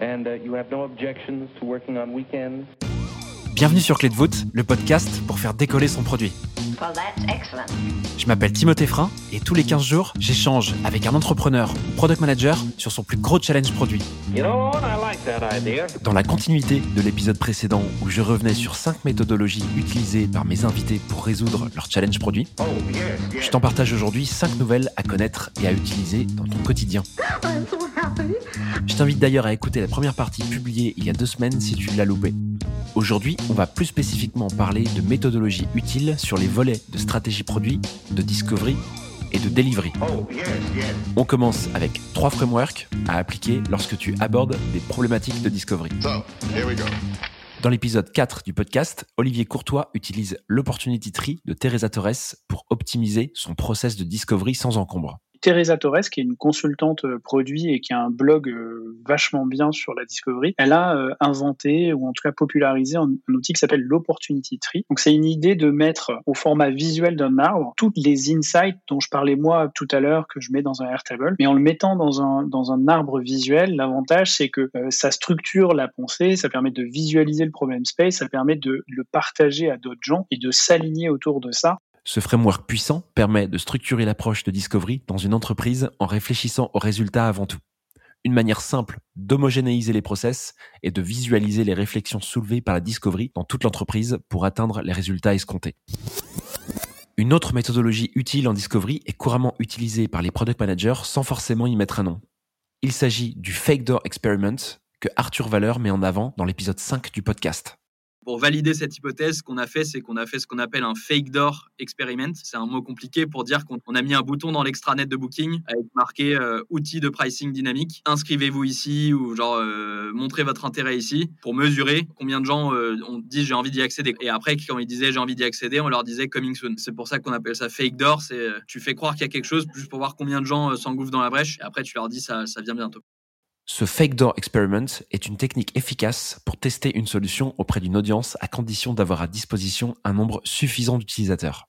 And uh, you have no objections to working on weekends? Bienvenue sur Clé de voûte, le podcast pour faire décoller son produit. Well, that's excellent. Je m'appelle Timothée Frein et tous les 15 jours, j'échange avec un entrepreneur ou product manager sur son plus gros challenge produit. You know what? I like that idea. Dans la continuité de l'épisode précédent où je revenais sur 5 méthodologies utilisées par mes invités pour résoudre leur challenge produit, Oh, yes, yes. je t'en partage aujourd'hui 5 nouvelles à connaître et à utiliser dans ton quotidien. Je t'invite d'ailleurs à écouter la première partie publiée il y a deux semaines si tu l'as loupé. Aujourd'hui, on va plus spécifiquement parler de méthodologies utiles sur les volets de stratégie produit, de discovery et de delivery. Oh, yes, yes. On commence avec trois frameworks à appliquer lorsque tu abordes des problématiques de discovery. So, here we go. Dans l'épisode 4 du podcast, Olivier Courtois utilise l'Opportunity Tree de Teresa Torres pour optimiser son process de discovery sans encombre. Teresa Torres, qui est une consultante euh, produit et qui a un blog euh, vachement bien sur la discovery, elle a euh, inventé ou en tout cas popularisé un, outil qui s'appelle l'Opportunity Tree. Donc c'est une idée de mettre au format visuel d'un arbre toutes les insights dont je parlais moi tout à l'heure que je mets dans un Airtable, mais en le mettant dans un dans un arbre visuel, l'avantage c'est que ça structure la pensée, ça permet de visualiser le problème space, ça permet de le partager à d'autres gens et de s'aligner autour de ça Ce framework puissant permet de structurer l'approche de discovery dans une entreprise en réfléchissant aux résultats avant tout. Une manière simple d'homogénéiser les process et de visualiser les réflexions soulevées par la discovery dans toute l'entreprise pour atteindre les résultats escomptés. Une autre méthodologie utile en discovery est couramment utilisée par les product managers sans forcément y mettre un nom. Il s'agit du Fake Door Experiment que Arthur Valeur met en avant dans l'épisode 5 du podcast. Pour valider cette hypothèse, ce qu'on a fait, c'est qu'on a fait ce qu'on appelle un fake door experiment. C'est un mot compliqué pour dire qu'on on a mis un bouton dans l'extranet de Booking avec marqué euh, outils de pricing dynamique. Inscrivez-vous ici ou genre euh, montrez votre intérêt ici pour mesurer combien de gens euh, ont dit j'ai envie d'y accéder. Et après, quand ils disaient j'ai envie d'y accéder, on leur disait coming soon. C'est pour ça qu'on appelle ça fake door. C'est euh, tu fais croire qu'il y a quelque chose juste pour voir combien de gens euh, s'engouffrent dans la brèche. Et après, tu leur dis ça, ça vient bientôt. Ce fake door experiment est une technique efficace pour tester une solution auprès d'une audience à condition d'avoir à disposition un nombre suffisant d'utilisateurs.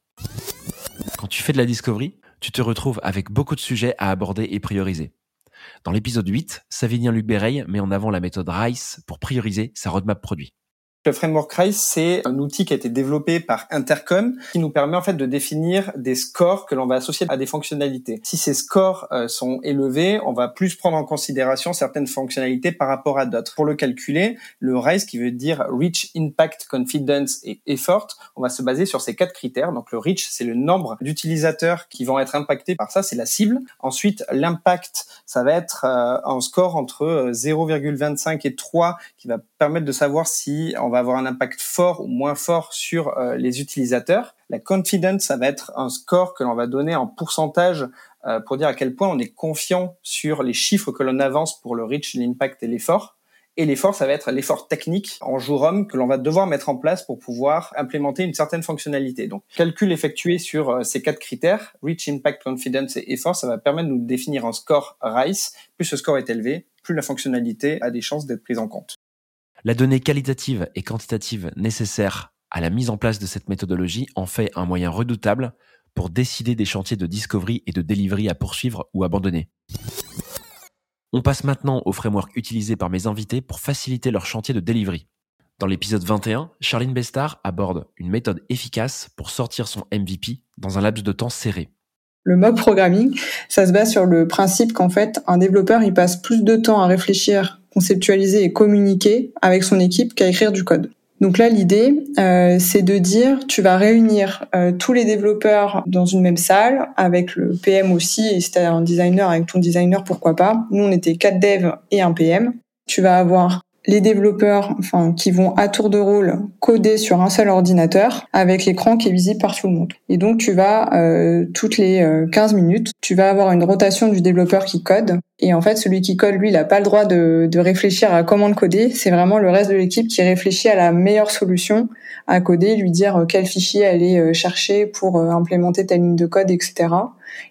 Quand tu fais de la discovery, tu te retrouves avec beaucoup de sujets à aborder et prioriser. Dans l'épisode 8, Savinien Luc met en avant la méthode RICE pour prioriser sa roadmap produit. Le framework RISE, c'est un outil qui a été développé par Intercom qui nous permet en fait de définir des scores que l'on va associer à des fonctionnalités. Si ces scores euh, sont élevés, on va plus prendre en considération certaines fonctionnalités par rapport à d'autres. Pour le calculer, le RISE qui veut dire Reach, Impact, Confidence et Effort, on va se baser sur ces quatre critères. Donc le Reach, c'est le nombre d'utilisateurs qui vont être impactés par ça, c'est la cible. Ensuite, l'impact, ça va être euh, un score entre euh, 0,25 et 3 qui va permettre de savoir si va avoir un impact fort ou moins fort sur euh, les utilisateurs. La confidence, ça va être un score que l'on va donner en pourcentage euh, pour dire à quel point on est confiant sur les chiffres que l'on avance pour le reach, l'impact et l'effort. Et l'effort, ça va être l'effort technique en jour homme que l'on va devoir mettre en place pour pouvoir implémenter une certaine fonctionnalité. Donc, calcul effectué sur euh, ces quatre critères, reach, impact, confidence et effort, ça va permettre de nous définir un score RICE. Plus ce score est élevé, plus la fonctionnalité a des chances d'être prise en compte. La donnée qualitative et quantitative nécessaire à la mise en place de cette méthodologie en fait un moyen redoutable pour décider des chantiers de discovery et de delivery à poursuivre ou abandonner. On passe maintenant au framework utilisé par mes invités pour faciliter leur chantier de delivery. Dans l'épisode 21, Charline Bestard aborde une méthode efficace pour sortir son MVP dans un laps de temps serré. Le mob programming, ça se base sur le principe qu'en fait, un développeur, il passe plus de temps à réfléchir, conceptualiser et communiquer avec son équipe qu'à écrire du code. Donc là, l'idée, euh, c'est de dire, tu vas réunir euh, tous les développeurs dans une même salle, avec le PM aussi, et si tu un designer, avec ton designer, pourquoi pas. Nous, on était quatre devs et un PM. Tu vas avoir les développeurs enfin, qui vont à tour de rôle coder sur un seul ordinateur avec l'écran qui est visible par tout le monde. Et donc tu vas, euh, toutes les euh, 15 minutes, tu vas avoir une rotation du développeur qui code. Et en fait, celui qui code, lui, il n'a pas le droit de, réfléchir à comment le coder. C'est vraiment le reste de l'équipe qui réfléchit à la meilleure solution à coder, lui dire euh, quel fichier aller euh, chercher pour euh, implémenter telle ligne de code, etc.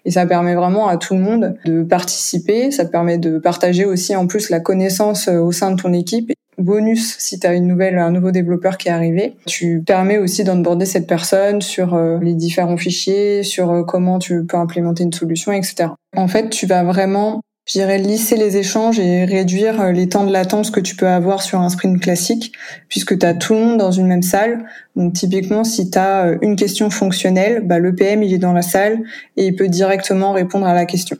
Et ça permet vraiment à tout le monde de participer. Ça permet de partager aussi en plus la connaissance au sein de ton équipe. Bonus, si tu as une nouvelle, un nouveau développeur qui est arrivé, tu permets aussi d'onboarder cette personne sur les différents fichiers, sur comment tu peux implémenter une solution, etc. En fait, tu vas vraiment je dirais lisser les échanges et réduire euh, les temps de latence que tu peux avoir sur un sprint classique, puisque tu as tout le monde dans une même salle. Donc typiquement, si tu as euh, une question fonctionnelle, bah, le PM il est dans la salle et il peut directement répondre à la question.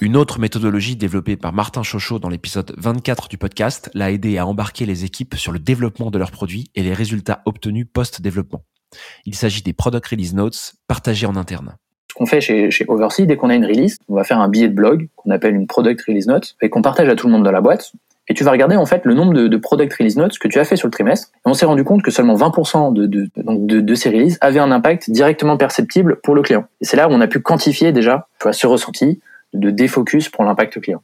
Une autre méthodologie développée par Martin Chochot dans l'épisode 24 du podcast l'a aidé à embarquer les équipes sur le développement de leurs produits et les résultats obtenus post-développement. Il s'agit des Product Release Notes partagés en interne qu'on fait chez, chez Oversea, dès qu'on a une release, on va faire un billet de blog qu'on appelle une product release note et qu'on partage à tout le monde de la boîte. Et tu vas regarder en fait le nombre de, product release notes que tu as fait sur le trimestre. Et on s'est rendu compte que seulement 20% de, de, de, de, ces releases avaient un impact directement perceptible pour le client. Et c'est là où on a pu quantifier déjà ce ressenti de défocus pour l'impact client.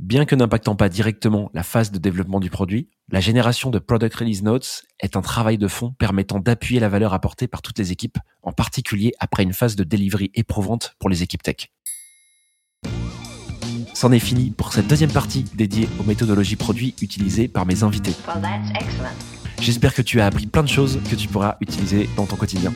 Bien que n'impactant pas directement la phase de développement du produit, la génération de Product Release Notes est un travail de fond permettant d'appuyer la valeur apportée par toutes les équipes, en particulier après une phase de delivery éprouvante pour les équipes tech. C'en est fini pour cette deuxième partie dédiée aux méthodologies produits utilisées par mes invités. J'espère que tu as appris plein de choses que tu pourras utiliser dans ton quotidien.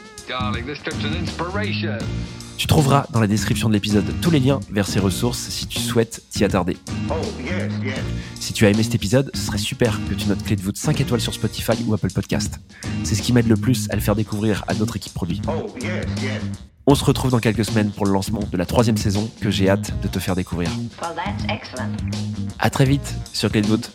Tu trouveras dans la description de l'épisode tous les liens vers ces ressources si tu souhaites t'y attarder. Oh, yes, yes. Si tu as aimé cet épisode, ce serait super que tu notes clé de voûte 5 étoiles sur Spotify ou Apple Podcast. C'est ce qui m'aide le plus à le faire découvrir à d'autres équipes produits. Oh, yes, yes. On se retrouve dans quelques semaines pour le lancement de la troisième saison que j'ai hâte de te faire découvrir. Well, that's excellent. À très vite sur Clé de voûte.